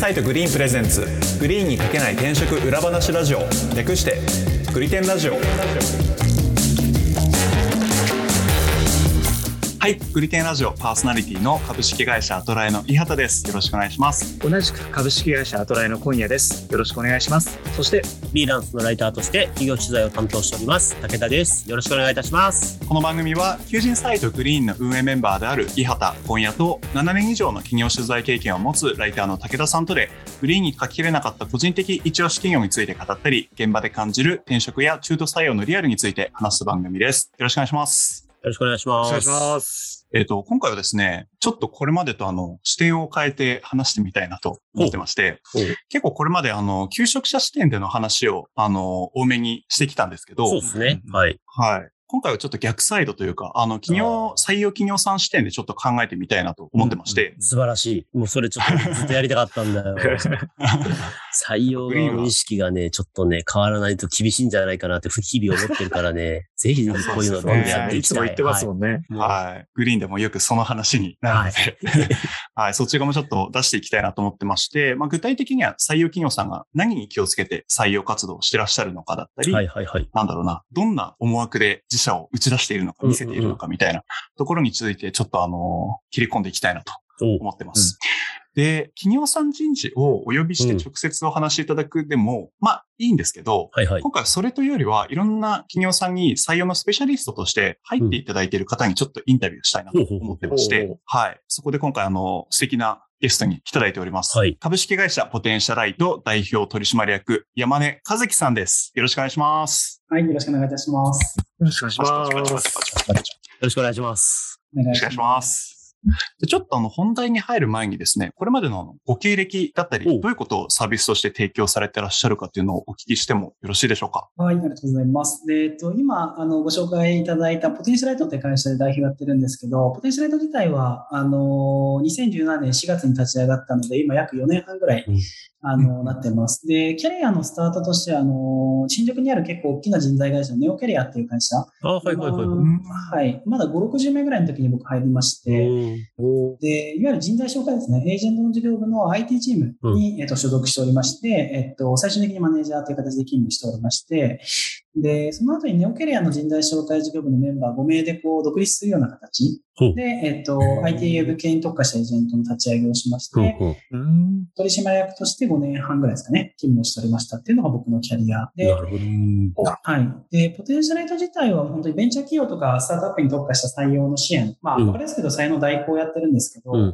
サイトグリーンプレゼンツ。グリーンにかけない転職裏話ラジオ。略してグリテンラジオ。はいグリテンラジオパーソナリティの株式会社アトラエの伊畑です。よろしくお願いします。同じく株式会社アトラエの今夜です。よろしくお願いします。そしてフリーランスのライターとして企業取材を担当しております武田です。よろしくお願いいたします。この番組は求人サイトグリーンの運営メンバーである伊畑今夜と7年以上の企業取材経験を持つライターの武田さんとでグリーンに書ききれなかった個人的一押し企業について語ったり現場で感じる転職や中途採用のリアルについて話す番組です。よろしくお願いしますよろしくお願いします。お願いします。えっ、と、今回はですね、ちょっとこれまでとあの、視点を変えて話してみたいなと思ってまして結構これまであの、求職者視点での話を、あの、多めにしてきたんですけど、そうですね。はい。はい。今回はちょっと逆サイドというか、あの、企業、採用企業さん視点でちょっと考えてみたいなと思ってまして、素晴らしい。もうそれちょっとずっとやりたかったんだよ。採用の意識がねちょっとね変わらないと厳しいんじゃないかなって日々思ってるからね。ぜひぜひこういうのどんどんやっていきたい。いつも言ってますもんね、はい。はい。グリーンでもよくその話になるので、はい、そっち側もちょっと出していきたいなと思ってまして、まあ、具体的には採用企業さんが何に気をつけて採用活動をしてらっしゃるのかだったり、はいはいはいなんだろうな、どんな思惑で自社を打ち出しているのか、見せているのかみたいなところについて、ちょっとあの、切り込んでいきたいなとお思ってます。で、企業さん人事をお呼びしてうん直接お話しいただくでも、まあいいんですけど、はいはい今回はそれというよりは、いろんな企業さんに採用のスペシャリストとして入っていただいている方にちょっとインタビューしたいなと思ってましほうほうほうて、はい。そこで今回あの、素敵なゲストに来ていただいております。はい株式会社ポテンシャライト代表取締役山根和樹さんです。よろしくお願いします。はい、よろしくお願いいたします。よろしくお願いしますよろしくお願いしますお願よろしくお願いします。でちょっとあの本題に入る前にですね、これまでのご経歴だったり、どういうことをサービスとして提供されてらっしゃるかっていうのをお聞きしてもよろしいでしょうか？はい、ありがとうございます。で、えっと、今、あの、ご紹介いただいたポテンシャライトって会社で代表やってるんですけど、ポテンシャライト自体は、あの、2017年4月に立ち上がったので、今約4年半ぐらいうん、あの、なってます。で、キャリアのスタートとして、あの、新宿にある結構大きな人材会社のネオキャリアっていう会社。あはいはいはいはいはい。まだ5、60名ぐらいの時に僕入りまして、で、いわゆる人材紹介ですね。エージェントの事業部の IT チームに、えっと、所属しておりまして、えっと、最終的にマネージャーという形で勤務しておりまして、で、その後にネオキャリアの人材紹介事業部のメンバー5名でこう、独立するような形。で、えっと、IT 向けに特化したエージェントの立ち上げをしましうんて、取締役として5年半ぐらいですかね、勤務をしておりましたっていうのが僕のキャリア。で、なるほど。はい。で、ポテンシャルライト自体は本当にベンチャー企業とかスタートアップに特化した採用の支援。まあ、うん。わかりやすく言うと採用の代行をやってるんですけど、うん。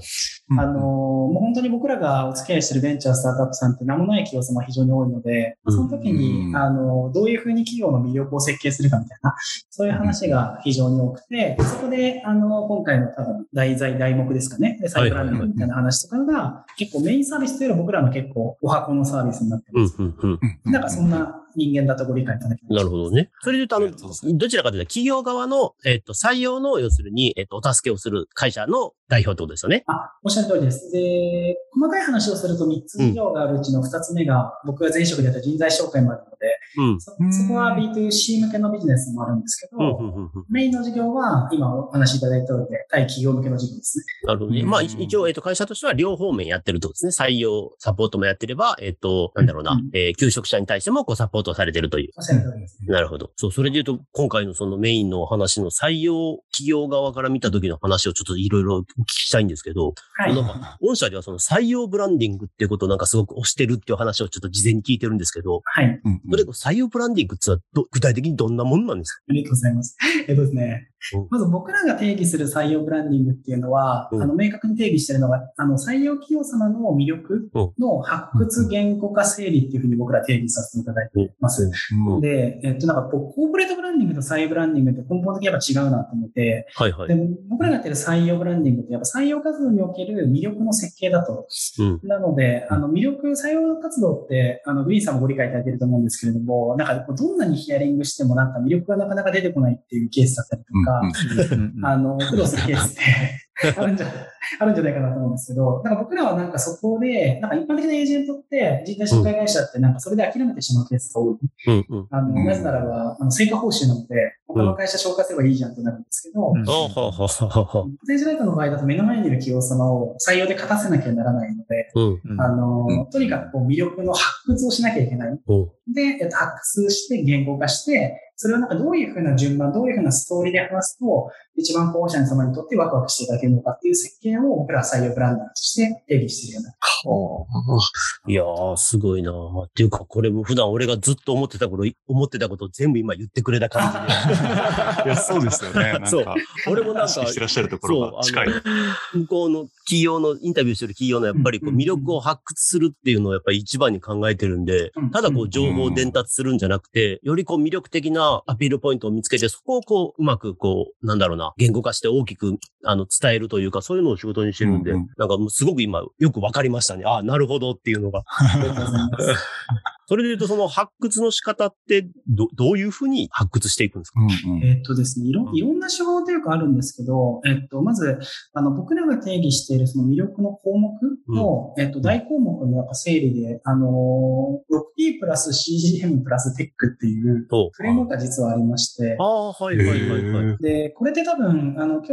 あのーもう本当に僕らがお付き合いしてるベンチャースタートアップさんって名もない企業様が非常に多いので、うん。その時に、うん。あのーどういうふうに企業の魅力を設計するかみたいな、そういう話が非常に多くて、そこで、あの、今回の多分、題材、題目ですかね。で、サイトランニングみたいな話とかが、結構メインサービスというよりは僕らの結構、お箱のサービスになってます。うんうんうんうんなんかそんな人間だとご理解いただけますなるほどね。それで言うと、あの、どちらかというと、企業側の、えっと、採用の、要するに、えっと、お助けをする会社の代表ってことですよね。あ、おっしゃる通りです。で、細かい話をすると3つ事業があるうちの2つ目が、僕が前職でやった人材紹介もあるので、うん。そうんそこは B2C 向けのビジネスもあるんですけど、うんうんうんうんメインの事業は今お話しいただいた通りで、対企業向けの事業ですね。なるほどね。うんまあ、い一応、えっと、会社としては両方面やってるってことですね。採用、サポートもやってれば、えっと、なんだろうなうん、えー求職者に対しても、こう、サポートされてるという。おっしゃる通りですね。なるほど。そう、それで言うと、今回のそのメインの話の採用企業側から見た時の話をちょっといろいろお聞きしたいんですけど、はい。なんか、御社ではその採用ブランディングっていうことをなんかすごく推してるっていう話をちょっと事前に聞いてるんですけど、はい。うんうんそれ採用ブランディングってのはど具体的にどんなもんなんですか？ありがとうございます。えっとですねうん、まず僕らが定義する採用ブランディングっていうのは、うんあの、明確に定義してるのが、あの、採用企業様の魅力の発掘言語化整理っていうふうに僕ら定義させていただいてます。うんで、えっと、なんかこう、コーポレートブランディングと採用ブランディングって根本的にやっぱ違うなと思って、はいはい。で僕らがやってる採用ブランディングってやっぱ採用活動における魅力の設計だと。うんなので、あの、魅力、採用活動って、あの、グリーンさんもご理解いただけると思うんですけれども、なんかどんなにヒアリングしてもなんか魅力がなかなか出てこないっていうケースだったりとか、うんあの、苦労するケースってあるんじゃ、あるんじゃないかなと思うんですけど、だから僕らはなんかそこで、なんか一般的なエージェントって人材紹介会社ってなんかそれで諦めてしまうケースが多い。うんうん。あの、うんなぜならば、あの、成果報酬なので、他の会社紹介すればいいじゃんってなるんですけど、うんあほうほうほうほう。ポテンシャライトの場合だと目の前にいる企業様を採用で勝たせなきゃならないので、あの、うんとにかくこう魅力の発掘をしなきゃいけない。うん。で、えっと、発掘して言語化して、それをなんかどういうふうな順番、どういうふうなストーリーで話すと、一番候補者様にとってワクワクしていただけるのかっていう設計を僕らは採用ブランダーとして定義しているような。いやー、すごいなーっていうか、これも普段俺がずっと思ってた頃、思ってたことを全部今言ってくれた感 いや、そうですよね。そう。俺もなんかしてらっしゃるところが近い。向こうの企業の、インタビューしてる企業のやっぱりこう魅力を発掘するっていうのをやっぱり一番に考えてるんでうん、ただこう情報を伝達するんじゃなくて、よりこう魅力的なアピールポイントを見つけて、そこをこううまくこう、なんだろうな、言語化して大きくあの伝えるというか、そういうのを仕事にしてるんで、うんうんなんかすごく今よくわかりましたね。ああ、なるほどっていうのが。それで言うとその発掘の仕方ってど、どういうふうに発掘していくんですか？うんうん。えっとですね、いろ、いろんな手法というかあるんですけど、えっと、まず、あの、僕らが定義しているその魅力の項目の、えっと、大項目の整理で、あのー、6P プラス CGM プラステックっていうとフレームワークが実はありまして。あ、あ、はいはいはいはい。で、これって多分、あの、今日、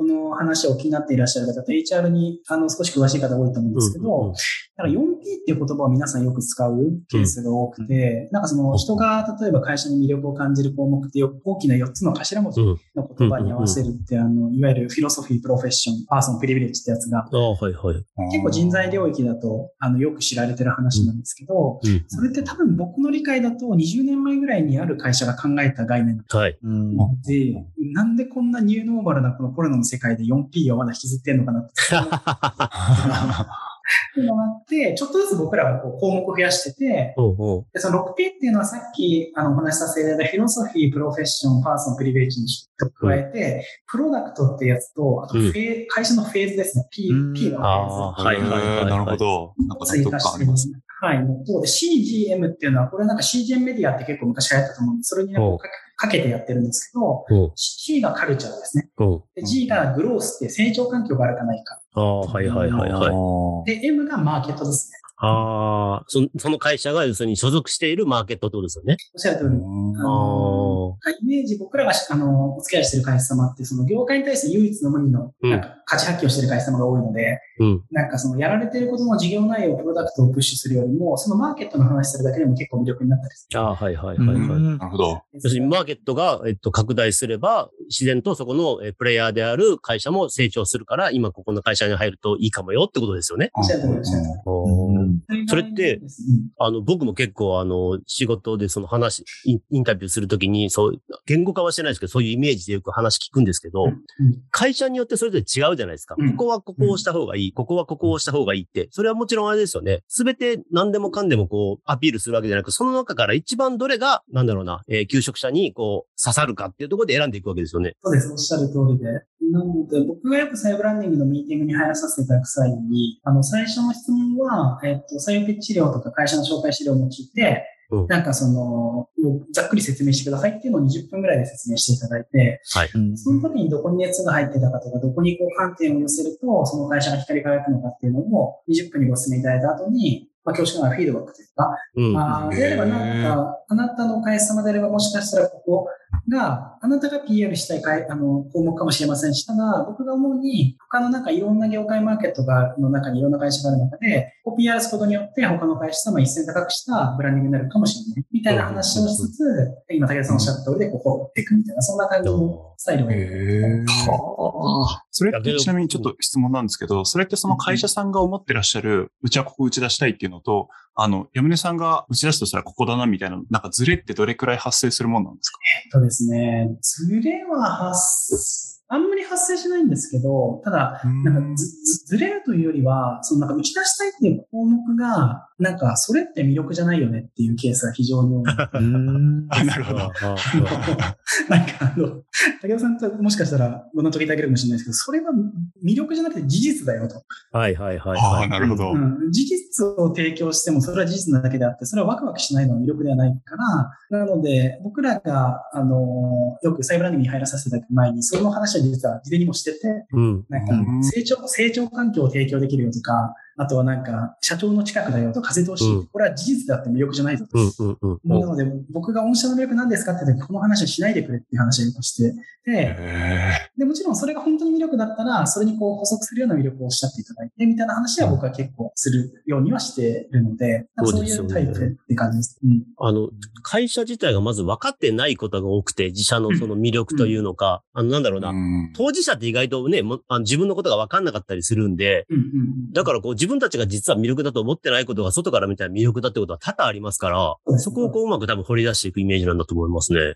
この話を気になっていらっしゃる方 HR にあの少し詳しい方多いと思うんですけど、うんうんうんなんか 4P っていう言葉を皆さんよく使うケースが多くて、なんかその人が例えば会社に魅力を感じる項目ってよ大きな4つの頭文字うんの言葉に合わせるって、あの、いわゆるフィロソフィー、プロフェッション、パーソン、プリビレッジってやつが、はいはい。結構人材領域だと、あの、よく知られてる話なんですけど、うん。それって多分僕の理解だと20年前ぐらいにある会社が考えた概念はい。うんで、なんでこんなニューノーマルなこのコロナの世界で 4P をまだ引きずってんのかなって いうのがあって、ちょっとずつ僕らがこう項目を増やしてて、おうおうでその 6P っていうのはさっきあのお話しさせていただいたフィロソフィー、プロフェッション、パーソン、プリベージに加えて、プロダクトってやつと、あとフェ、会社のフェーズですね。P、うん P のフェーズ。はいはいはいはいなるほど。なんか納追加。してますね。はい。のと、で CGM っていうのは、これなんか CGM メディアって結構昔流行ったと思うんで、それになんかかけてやってるんですけど、C がカルチャーですね。で G がグロースって成長環境があるかないか。ああ、はいはいはいはい。で、M がマーケットですね。ああ、そその会社が要するに所属しているマーケットってことですよね。おっしゃる通り。あのあイメージ、僕らがしあのお付き合いしてる会社様って、その業界に対して唯一の無二のうんなんか価値発揮をしてる会社様が多いので、うん。なんかそのやられてることの事業内容、プロダクトをプッシュするよりも、そのマーケットの話するだけでも結構魅力になったりすああ、はいはいはいはい。うんなるほど。る。要するにマーケットが、えっと、拡大すれば、自然とそこのえプレイヤーである会社も成長するから、今ここの会社に入るといいかもよってことですよね。おっしゃる通りおっしゃる通りそれってうんあの、僕も結構あの、仕事でその話、インタビューするときに、そう、言語化はしてないですけど、そういうイメージでよく話聞くんですけど、うん会社によってそれぞれ違うじゃないですか。うんここはここをした方がいい、ここはここをした方がいいって、それはもちろんあれですよね。すべて何でもかんでもこう、アピールするわけじゃなく、その中から一番どれが、なんだろうな、えー求職者にこう、刺さるかっていうところで選んでいくわけですよね。そうです。おっしゃる通りで。なので、僕がよくサイブランディングのミーティングに入らさせていただく際に、あの、最初の質問は、えっと、採用ピッチ資料とか会社の紹介資料を用いて、うんなんかその、ざっくり説明してくださいっていうのを20分ぐらいで説明していただいて、うんその時にどこに熱が入ってたかとか、どこにこう観点を寄せると、その会社が光り輝くのかっていうのを20分にご説明いただいた後に、まあ、恐縮ながらフィードバックというか、うん。あーであればなんか、あなたのお会社様であればもしかしたらここが、あなたが PR したいかいあの項目かもしれません。し、ただ僕が思うに、他のなんかいろんな業界マーケットが、の中にいろんな会社がある中で、こう PR することによって他の会社様一線高くしたブランディングになるかもしれない。みたいな話をしつつ、今武田さんおっしゃった通りでこう掘っていくみたいな、そんな感じのスタイルをやってへーそれってちなみにちょっと質問なんですけど、それってその会社さんが思ってらっしゃる、うちはここ打ち出したいっていうのと、あの、山根さんが打ち出すとしたらここだなみたいな、なんかズレってどれくらい発生するもんなんですか？えっとですね、ズレは発、あんまり発生しないんですけど、ただ、なんかずずずれるというよりは、そのなんか打ち出したいっていう項目が、なんかそれって魅力じゃないよねっていうケースが非常に多い。うんあなるほど。ああ なんかあの、武田さんともしかしたらご納得いただけるかもしれないですけど、それは魅力じゃなくて事実だよと。はいはいはいああ、はい。なるほど。うん、事実を提供してもそれは事実なだけであって、それはワクワクしないのは魅力ではないから、なので、僕らが、あの、よくサイブランディングに入らさせていただく前に、その話をは実は事前にもしてて、うん。なんかうん成長、成長環境を提供できるよとか、あとはなんか、社長の近くだよと風通し、うんこれは事実であって魅力じゃないぞと。うん。うん。うん。なので、僕が御社の魅力何ですかって言って、この話をしないでくれっていう話をして、で、へで、もちろんそれが本当に魅力だったら、それにこう補足するような魅力をおっしゃっていただいて、みたいな話は僕は結構するようにはしてるので、そういうタイプって感じです。うん。あの、会社自体がまず分かってないことが多くて、自社のその魅力というのか、あの、なんだろうーな、うん当事者って意外とね、もあの自分のことが分かんなかったりするんで、うんうんうん。だからこう自分たちが実は魅力だと思ってないことが外から見たら魅力だってことは多々ありますから、そこをこううまく多分掘り出していくイメージなんだと思いますね。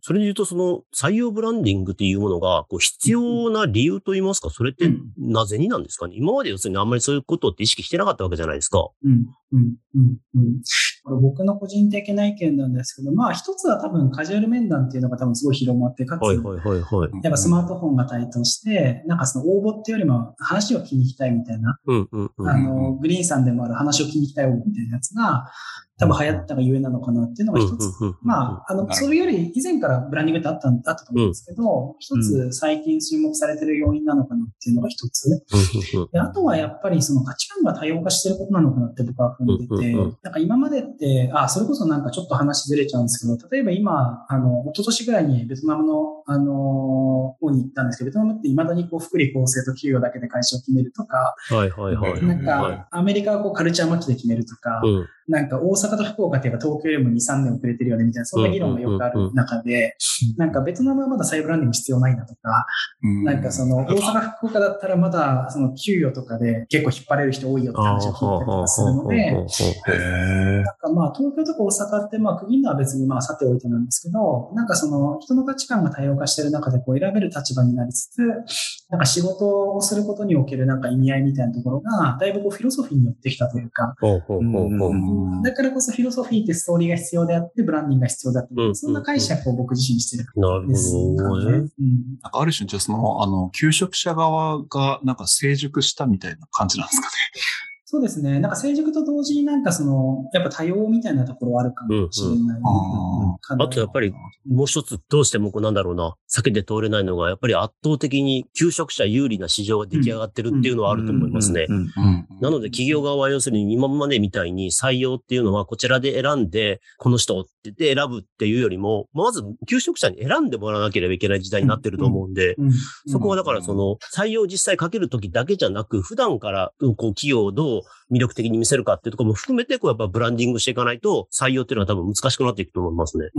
それで言うとその採用ブランディングっていうものがこう必要な理由と言いますか、それってうんなぜになんですかね？今まで要するにあんまりそういうことって意識してなかったわけじゃないですか。うん、うん、うん、うん。これ僕の個人的な意見なんですけど、まあ一つは多分カジュアル面談っていうのが多分すごい広まって、かつ、はいはいはいはい。やっぱスマートフォンが台頭して、なんかその応募っていうよりも話を聞きに行きたいみたいな、うんうんうん。あの、グリーンさんでもある話を聞きたいみたいなやつが、多分流行ったがゆえなのかなっていうのが一つ。まあ、あの、それより以前からブランディングってあった、あったと思うんですけど、一つ最近注目されてる要因なのかなっていうのが一つ。で、あとはやっぱりその価値観が多様化してることなのかなって僕は踏んでて、なんか今までって、あ、それこそなんかちょっと話ずれちゃうんですけど、例えば今、あの、一昨年ぐらいにベトナムの、あの、方に行ったんですけど、ベトナムって未だにこう、福利厚生と給与だけで会社を決めるとか、はいはいはい。なんはいか、アメリカはこう、カルチャーマッチで決めるとか、うん。なんか大阪と福岡って言えば東京よりも2、3年遅れてるよねみたいな、そんな議論がよくある中で、なんかベトナムはまだ再ブランディング必要ないなとか、うん。なんかその大阪、福岡だったらまだその給与とかで結構引っ張れる人多いよって話を聞いたりとかするので、へなんかまあ東京とか大阪ってまあ区切るのは別にまあさておいてなんですけど、なんかその人の価値観が多様化してる中でこう選べる立場になりつつ、なんか仕事をすることにおけるなんか意味合いみたいなところが、だいぶこうフィロソフィーによってきたというか、ほうほうほうほう。だからこそフィロソフィーってストーリーが必要であって、ブランディングが必要だってそんな解釈を僕自身してるなるですほどね。うんなんかある種、じゃあその、あの、求職者側がなんか成熟したみたいな感じなんですかね。そうですね。なんか成熟と同時になんかその、やっぱ多様みたいなところはあるかもしれない。うんあとやっぱり、もう一つどうしてもこうなんだろうな、避けて通れないのが、やっぱり圧倒的に求職者有利な市場が出来上がってるっていうのはあると思いますね。うんなので企業側は要するに今までみたいに採用っていうのはこちらで選んで、この人ってて選ぶっていうよりも、まず求職者に選んでもらわなければいけない時代になってると思うんで、うん、そこはだからその採用実際かけるときだけじゃなく、普段からこう企業をどう魅力的に見せるかっていうところも含めて、こうやっぱブランディングしていかないと採用っていうのは多分難しくなっていくと思いますね。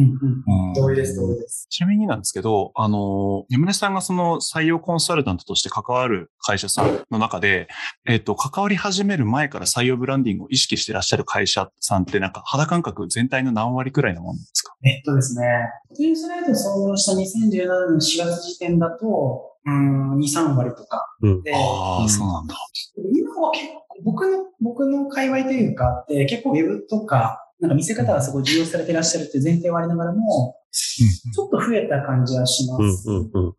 同意です、同意です。ちなみになんですけど、あの、山根さんがその採用コンサルタントとして関わる会社さんの中で、えっと、関わり始める前から採用ブランディングを意識してらっしゃる会社さんってなんか肌感覚全体の何割くらいのものですかえっとですね、テンスライト創業した2017年の4月時点だと、うん、2、3割とか。うんでああ、うんそうなんだ。今は結構、僕の、僕の界隈というか、で結構ウェブとか、なんか見せ方がすごい重要されていらっしゃるっていう前提はありながらも、ちょっと増えた感じはしまうんす。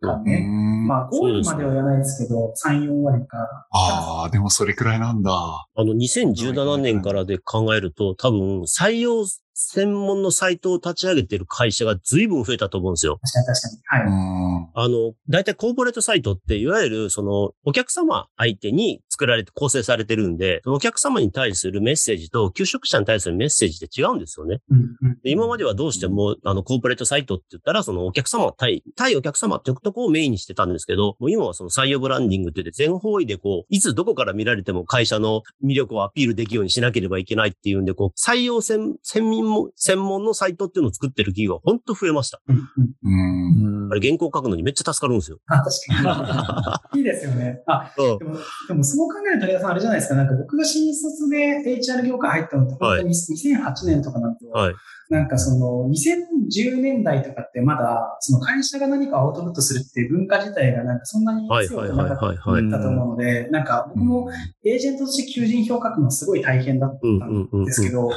かね。うんまあ、5割までは言わないですけど、3、4割か。ああ、でもそれくらいなんだ。あの、2017年からで考えると、多分、採用専門のサイトを立ち上げてる会社が随分増えたと思うんですよ。確かに確かに。うはい。ん。あの、大体コーポレートサイトって、いわゆる、その、お客様相手に作られて、構成されてるんで、そのお客様に対するメッセージと、求職者に対するメッセージって違うんですよね。うんうんで今まではどうしても、あの、コーポレートサイトって言ったら、そのお客様、対、対お客様っていうとこをメインにしてたんですけど、もう今はその採用ブランディングって言って全方位でこう、いつどこから見られても会社の魅力をアピールできるようにしなければいけないっていうんで、こう、採用専、専門も、専門のサイトっていうのを作ってる企業が本当増えました。うん。あれ原稿書くのにめっちゃ助かるんですよ。あ、確かに。いいですよね。あ、うんでも、でもそう考えると、武田さんあれじゃないですか。なんか僕が新卒で HR 業界入ったのって、本当に2008年とかなんですよ。はい。なんかその、2010年代とかってまだ、その会社が何かアウトプットするっていう文化自体がなんかそんなに強はいはいくなかっはいはいはい。たと思うので、なんか僕もエージェントとして求人票を書くのすごい大変だったうんですけど、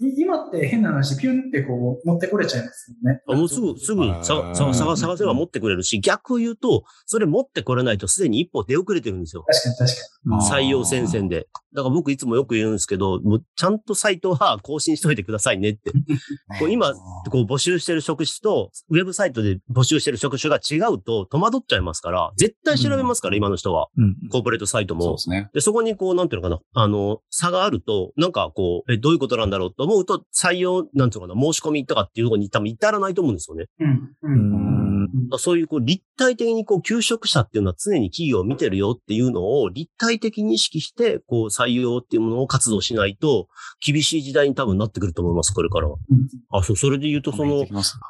い今って変な話、ピュンってこう、持ってこれちゃいますよね。あもうすぐ、すぐささ探探せば持ってくれるし、逆を言うと、それ持ってこれないとすでに一歩出遅れてるんですよ。確かに確か採用戦線で。だから僕いつもよく言うんですけど、もうちゃんとサイトは更新しといてくださいねって。こう今、こう募集してる職種と、ウェブサイトで募集してる職種が違うと戸惑っちゃいますから、絶対調べますから、今の人は。うん。コーポレートサイトもそうで。すね。で、そこにこう、なんていうのかな、あの、差があると、なんかこう、え、どういうことなんだろうと思うと、採用、なんていうのかな、申し込みとかっていうところに多分至らないと思うんですよね。に。うん。う。うんん。そういうこう立体的にこう求職者っていうのは常に企業を見てるよっていうのを立体的に意識してこう採用っていうものを活動しないと厳しい時代に多分なってくると思います、これからは。あ、そう、それで言うとその、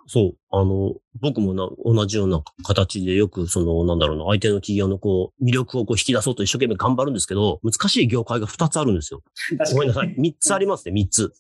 そう、あの、僕もな、同じような形でよくその、なんだろうな、相手の企業のこう、魅力をこう引き出そうと一生懸命頑張るんですけど、難しい業界が2つあるんですよ。ごめんなさい。3つありますね、3つ。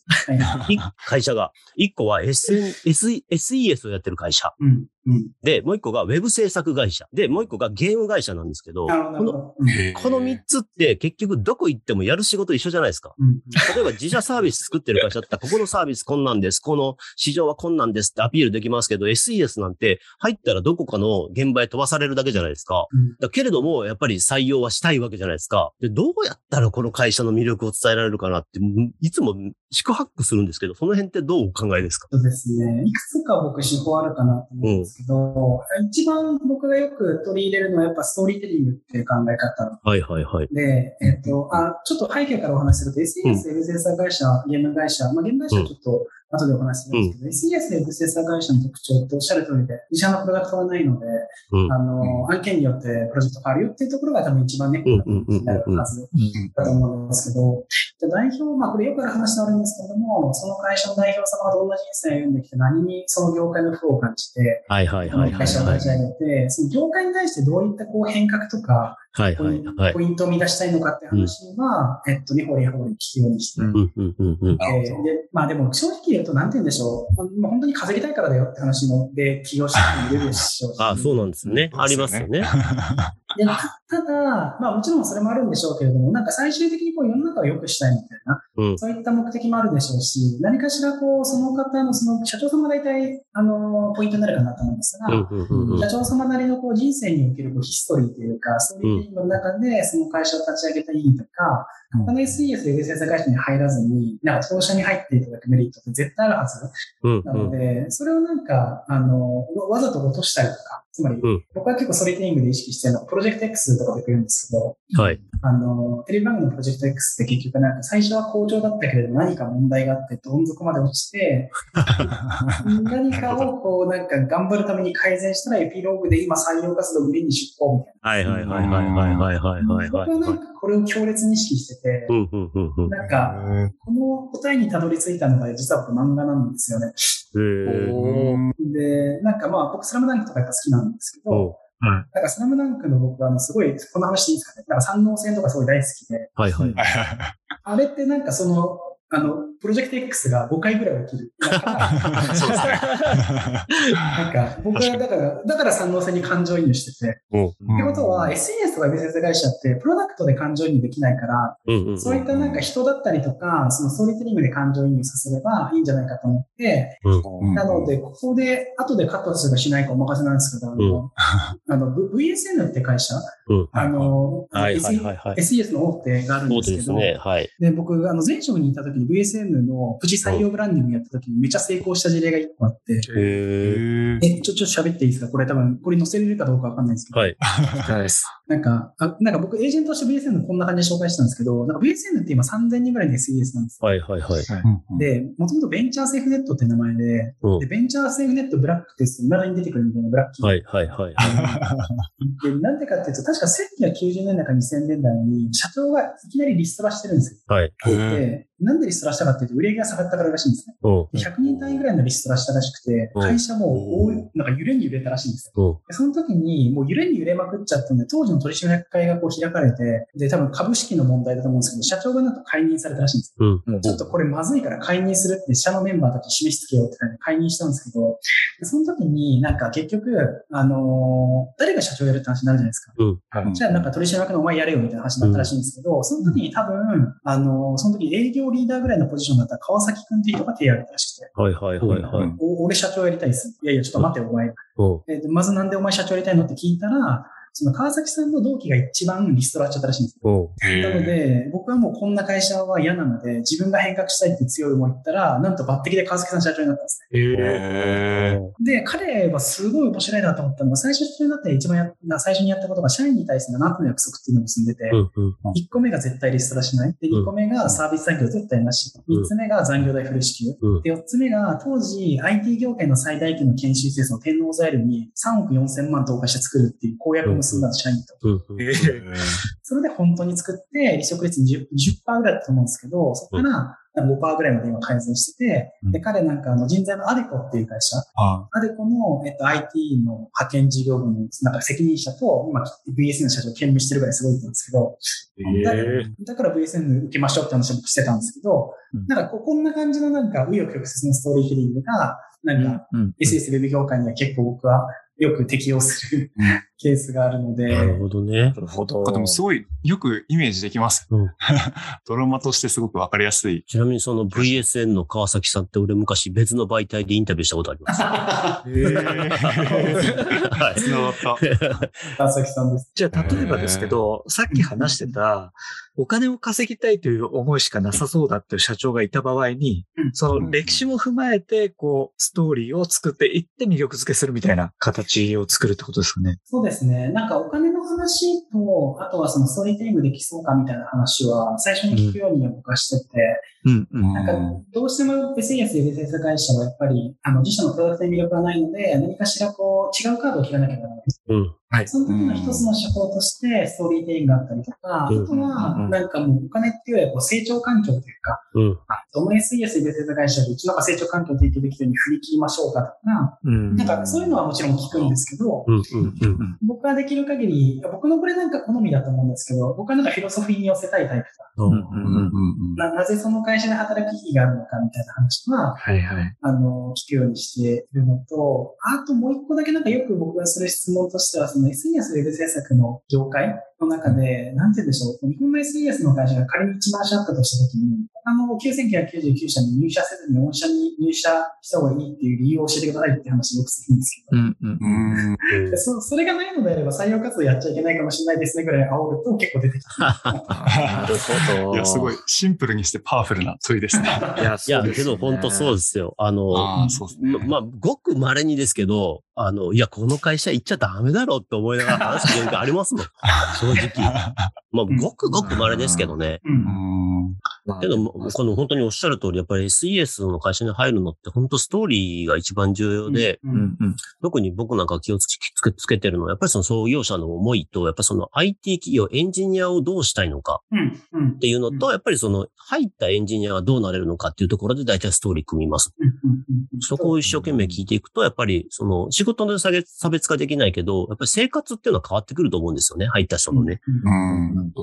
会社が。1個は SN、SE SES をやってる会社。うん。うん。で、もう一個がウェブ制作会社。で、もう一個がゲーム会社なんですけど、ど。なこの、この三つって結局どこ行ってもやる仕事一緒じゃないですか。うん。例えば自社サービス作ってる会社だったら、ここのサービスこんなんです。この市場はこんなんですってアピールできますけど、SES なんて入ったらどこかの現場へ飛ばされるだけじゃないですか。うんだけれども、やっぱり採用はしたいわけじゃないですか。で、どうやったらこの会社の魅力を伝えられるかなって、いつも四苦八苦するんですけど、その辺ってどうお考えですか？そうですね。いくつか僕手法あるかなと思うんですけど、一番僕がよく取り入れるのはやっぱストーリーテリングっていう考え方はいはいはい。で、えっと、あ、ちょっと背景からお話しすると、SES ウェブ制作会社、ゲーム会社、まあ、ゲーム会社はちょっと後でお話しするんですけど、SES ウェブ制作会社の特徴っておっしゃる通りで、自社のプロダクトがないので、うんあの、案件によってプロジェクト変わるよっていうところが多分一番ね、になるはずだと思うんですけど、じゃあ代表、まあこれよくある話ではあるんですけれども、その会社の代表様がどんな人生を歩んできて何にその業界の負を感じて、はいはいはいはい会社をはい。立ち上げて、その業界に対してどういったこう変革とか、はいポインはいはい。ポイントを生み出したいのかっていう話は、えっと、根掘り葉掘り聞くようにしてうんうんうんうんうん。なるほどえーで、まあでも正直言うと、なんて言うんでしょう。もう本当に稼ぎたいからだよって話ので起業した人もいるでしょうし。あそうなんですね。ありますよね。でたただ、まあもちろんそれもあるんでしょうけれども、なんか最終的にこう世の中を良くしたいみたいな、うん。そういった目的もあるでしょうし、何かしらこう、その方の、その社長様が大体、あの、ポイントになるかなと思うんですが、社長様なりのこう人生におけるこうヒストリーというか、ストーリーテリングの中でその会社を立ち上げた意義とか、うん。他の SES で制作会社に入らずに、なんか当社に入っていただくメリットって絶対あるはず。うんなので、それをなんか、あの、わざと落としたりとか、つまり、うん。僕は結構ストーリーテリングで意識してるのは、プロジェクト X とかで来るんですけど、はい。あの、テレビ番組のプロジェクト X って結局なんか最初は好調だったけれど何か問題があってどん底まで落ちて、何かをこうなんか頑張るために改善したらエピローグで今採用活動売りに出向みたいはいはいはいはいはいはいはいな。はいはい。僕はなんかこれを強烈に意識してて。なんかこの答えにたどり着いたのが実は僕漫画なんですよね。で、なんかまあ僕スラムダンクとかやっぱ好きなんですけど、おなんかスラムダンクの僕はあのすごい、この話でいいですかね？なんか三能戦とかすごい大好きで、はいはい。あれってなんかその、あの、プロジェクト X が5回ぐらい起きる。だからそうですね。なんか、僕はだから、だから三能線に感情移入してて。おってことは、SNS とかビジネス会社って、プロダクトで感情移入できないから、うんうんうん。そういったなんか人だったりとか、そのストーリーテリングで感情移入させればいいんじゃないかと思って、うんなので、ここで、後でカットするかしないかお任せなんですけど、あの、あの VSN って会社、うんあの、はいはいはいはい。SES の大手があるんですけど、ですね。はい。で、僕、あの、前職にいた時に VSN のプチ採用ブランディングやった時にめちゃ成功した事例が一個あって、え、ちょ、ちょっと喋っていいですか？これ多分、これ載せれるかどうかわかんないんですけど、はい。です。なんか、あなんか僕、エージェントとして VSN こんな感じで紹介したんですけど、なんか VSN って今3000人ぐらいの SES なんですよ。はいはいはい。で、もともとベンチャーセーフネットって名前で、うんで、ベンチャーセーフネットブラックって未だに出てくるみたいなブラッキー。はいはいはい。で、なんでかっていうと、確か1990年代か2000年代に社長がいきなりリストラしてるんですよ。はい。で、なんでリストラしたかっていうと、売り上げが下がったかららしいんですね。うん。で100人単位ぐらいのリストラしたらしくて、うん会社も大なんか揺れに揺れたらしいんですよ。うん。でその時に、もう揺れに揺れまくっちゃったんで、当時の取締役会がこう開かれて、で、多分株式の問題だと思うんですけど、社長がなんと解任されたらしいんですよ。うん。ちょっとこれまずいから解任するって社のメンバーたち示しつけようって感じで解任したんですけど、でその時になんか結局、あのー誰が社長やるって話になるじゃないですか。はいじゃあなんか取締役のお前やれよみたいな話になったらしいんですけど、その時に多分、あのーその時営業リーダーぐらいのポジションだったら川崎くんっていう人が手を挙げたらしくて、はいはいはいはい。うんお俺社長やりたいっす。いやいや、ちょっと待ってよ、お前。うん。えーでまずなんでお前社長やりたいのって聞いたら、その川崎さんの同期が一番リストラしちゃったらしいんですよ。なので、僕はもうこんな会社は嫌なので、自分が変革したいって強い思い言ったら、なんと抜擢で川崎さん社長になったんですね。え。へで、彼はすごい面白いなと思ったのが、最初になって一番やな最初にやったことが、社員に対して7つの約束っていうのを結んでて、うんうん。1個目が絶対リストラしない。で、2個目がサービス残業絶対なし。うん3つ目が残業代フル支給。うんで、4つ目が当時 IT 業界の最大級の研修施設の天王ザイルに3億4千万投下して作るっていう公約を結んだんです社員と。それで本当に作って、離職率 20%, 20%ぐらいだと思うんですけど、そこから5%ぐらいまで今改善してて、うん。で、彼なんかあの人材のアデコっていう会社、あアデコの、えっと、IT の派遣事業部のなんか責任者と、今 VSN の社長を兼務してるぐらいすごいんですけど、だえ。だから VSN 受けましょうって話を僕してたんですけど、うん。なんかここんな感じのなんか、紆余曲折のストーリーテリングが、なんか、うん。SS ウェブ業界には結構僕はよく適用するうんケースがあるので、なるほどね。なるほど。あでもすごいよくイメージできます。うん ドラマとしてすごくわかりやすい。ちなみにその VSN の川崎さんって俺昔別の媒体でインタビューしたことあります。はい。繋がった。川崎さんです。じゃあ、例えばですけど、さっき話してた、お金を稼ぎたいという思いしかなさそうだっていう社長がいた場合にうん、その歴史も踏まえて、こう、ストーリーを作っていって魅力付けするみたいな形を作るってことですかね。そうですね。なんかお金の話と、あとはそのストーリーテリングできそうかみたいな話は、最初に聞くように僕はしてて、うん、うん。なんか、どうしても制作会社はやっぱり、あの、自社のプロダクトに魅力がないので、何かしらこう、違うカードを切らなきゃならない。うん。その時の一つの手法として、ストーリーテリングがあったりとか、うんあとは、なんかもうお金っていうよりはこう成長環境というか、うん。どの SES ウェブ制作会社でうちのが成長環境を提供できるように振り切りましょうかとか、うん。なんかそういうのはもちろん聞くんですけど、うん。うん。うん。僕はできる限り、僕のこれなんか好みだと思うんですけど、僕はなんかフィロソフィーに寄せたいタイプだ。うん。うん、うん。ななぜその会社で働く意義があるのかみたいな話は、はい、はい。あの、聞くようにしているのと、あともう一個だけなんかよく僕がする質問としては、その SNS ウェブ制作の業界の中で、なんて言うんでしょう、日本の SES の会社が仮に1万社あったとしたときに、他の9999社に入社せずに御社に入社した方がいいっていう理由を教えてくださいって話をよくするんですけど、うん、うん。うん。うんでそそれがないのであれば採用活動やっちゃいけないかもしれないですねぐらい煽ると結構出てきた。なるほど。いや、すごい。シンプルにしてパワフルな問いですね。いや、いや、けど本当そううですよ。あの、ああ、そうですね。ま、まあ、ごく稀にですけど、あの、いや、この会社行っちゃダメだろうって思いながら話す時ありますもん。正 直。まあ、ごくごく稀ですけどね。うんうん。けど、もこの本当におっしゃる通り、やっぱり SES の会社に入るのって本当ストーリーが一番重要で、うんうん、うん。特に僕なんか気をつけつけてるのは、やっぱりその創業者の思いと、やっぱりその IT 企業、エンジニアをどうしたいのかっていうのと、うんやっぱりその入ったエンジニアがどうなれるのかっていうところで大体ストーリー組みます。そこを一生懸命聞いていくと、やっぱりその仕事の差別化できないけど、やっぱり生活っていうのは変わってくると思うんですよね。入った人のね。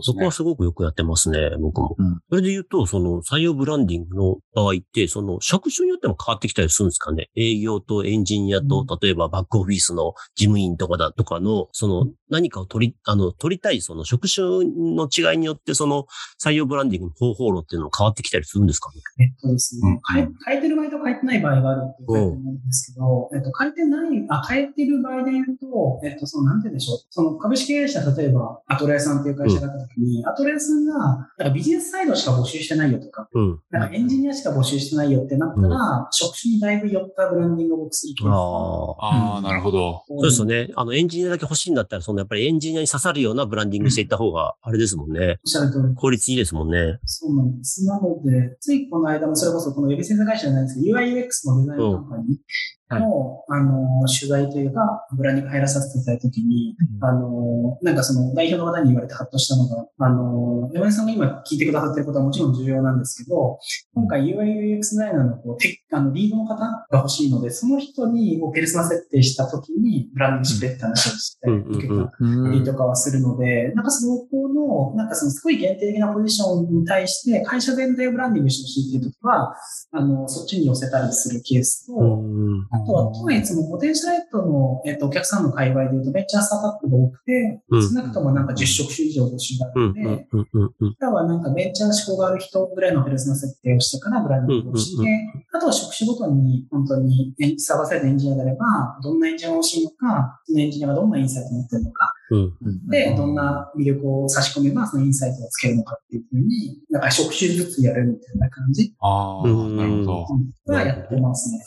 そこはすごくよくやってますね、僕も。うんそれで言うと、その採用ブランディングの場合って、その職種によっても変わってきたりするんですかね。営業とエンジニアと、うん例えばバックオフィスの事務員とかだとかの、その何かを取り、あの、取りたいその職種の違いによって、その採用ブランディングの方法論っていうのも変わってきたりするんですかね。えっとですね、変え変えてる場合と変えてない場合があるっていうことだと思うんですけど、えっと、変えてない、あ、変えてる場合で言うと、えっと、その、なんて言うんでしょう。その株式会社、例えば、アトラエさんっていう会社があった時に、アトラエさんが、なんかビジネスサイドしか募集してないよとか、うん。なんかエンジニアしか募集してないよってなったら、職種にだいぶ寄ったブランディングを僕するケースがああ。ああ、なるほど。そうですよね。あの、エンジニアだけ欲しいんだったら、そのやっぱりエンジニアに刺さるようなブランディングしていった方が、あれですもんね。おっしゃる通り。効率いいですもんね。そうなんです。なので、ついこの間もそれこそこのウェブ制作会社じゃないんですけど、UIUX のデザインカンパニーの、あの、取材というか、ブランディング入らさせていただいたときに、うん。あの、なんかその代表の方に言われてハッとしたのが、あの、山根さんが今聞いてくださってることはもちろん重要なんですけど、今回 UI UX デザイナーのこうテあのリードの方が欲しいので、その人にこうペルソナ設定したときにブランディングしてって話をしたうんりとかはするので、なんかそこの、なんかそのすごい限定的なポジションに対して会社全体をブランディングしてほしいっていうときは、あの、そっちに寄せたりするケースと、うんあとは、とはいつもポテンシャルライトの、えっと、お客さんの界隈で言うと、ベンチャースタートアップが多くて、うん。少なくともなんか10職種以上募集があので、うんうんうんあとはなんかベンチャー志向がある人ぐらいのペルソナ設定をしてからブランディングをして、うんあとは職種ごとに本当にサーバーサイドエンジニアであれば、どんなエンジニアが欲しいのか、そのエンジニアがどんなインサイトを持ってるのか、うんで、どんな魅力を差し込めばそのインサイトをつけるのかっていうふうに、なんか職種ずつやるみたいな感じああ、うんなるほど。はやってますね。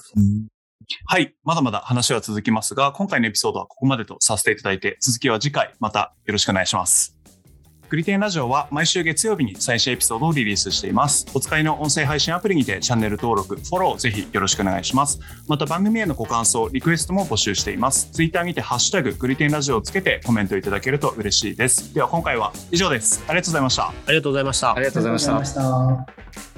はい。まだまだ話は続きますが、今回のエピソードはここまでとさせていただいて、続きは次回またよろしくお願いします。グリテンラジオは毎週月曜日に最新エピソードをリリースしています。お使いの音声配信アプリにてチャンネル登録、フォローぜひよろしくお願いします。また番組へのご感想、リクエストも募集しています。ツイッターにてハッシュタググリテンラジオをつけてコメントいただけると嬉しいです。では今回は以上です。ありがとうございました。ありがとうございましたあ。りがとうございましたありがとうございました。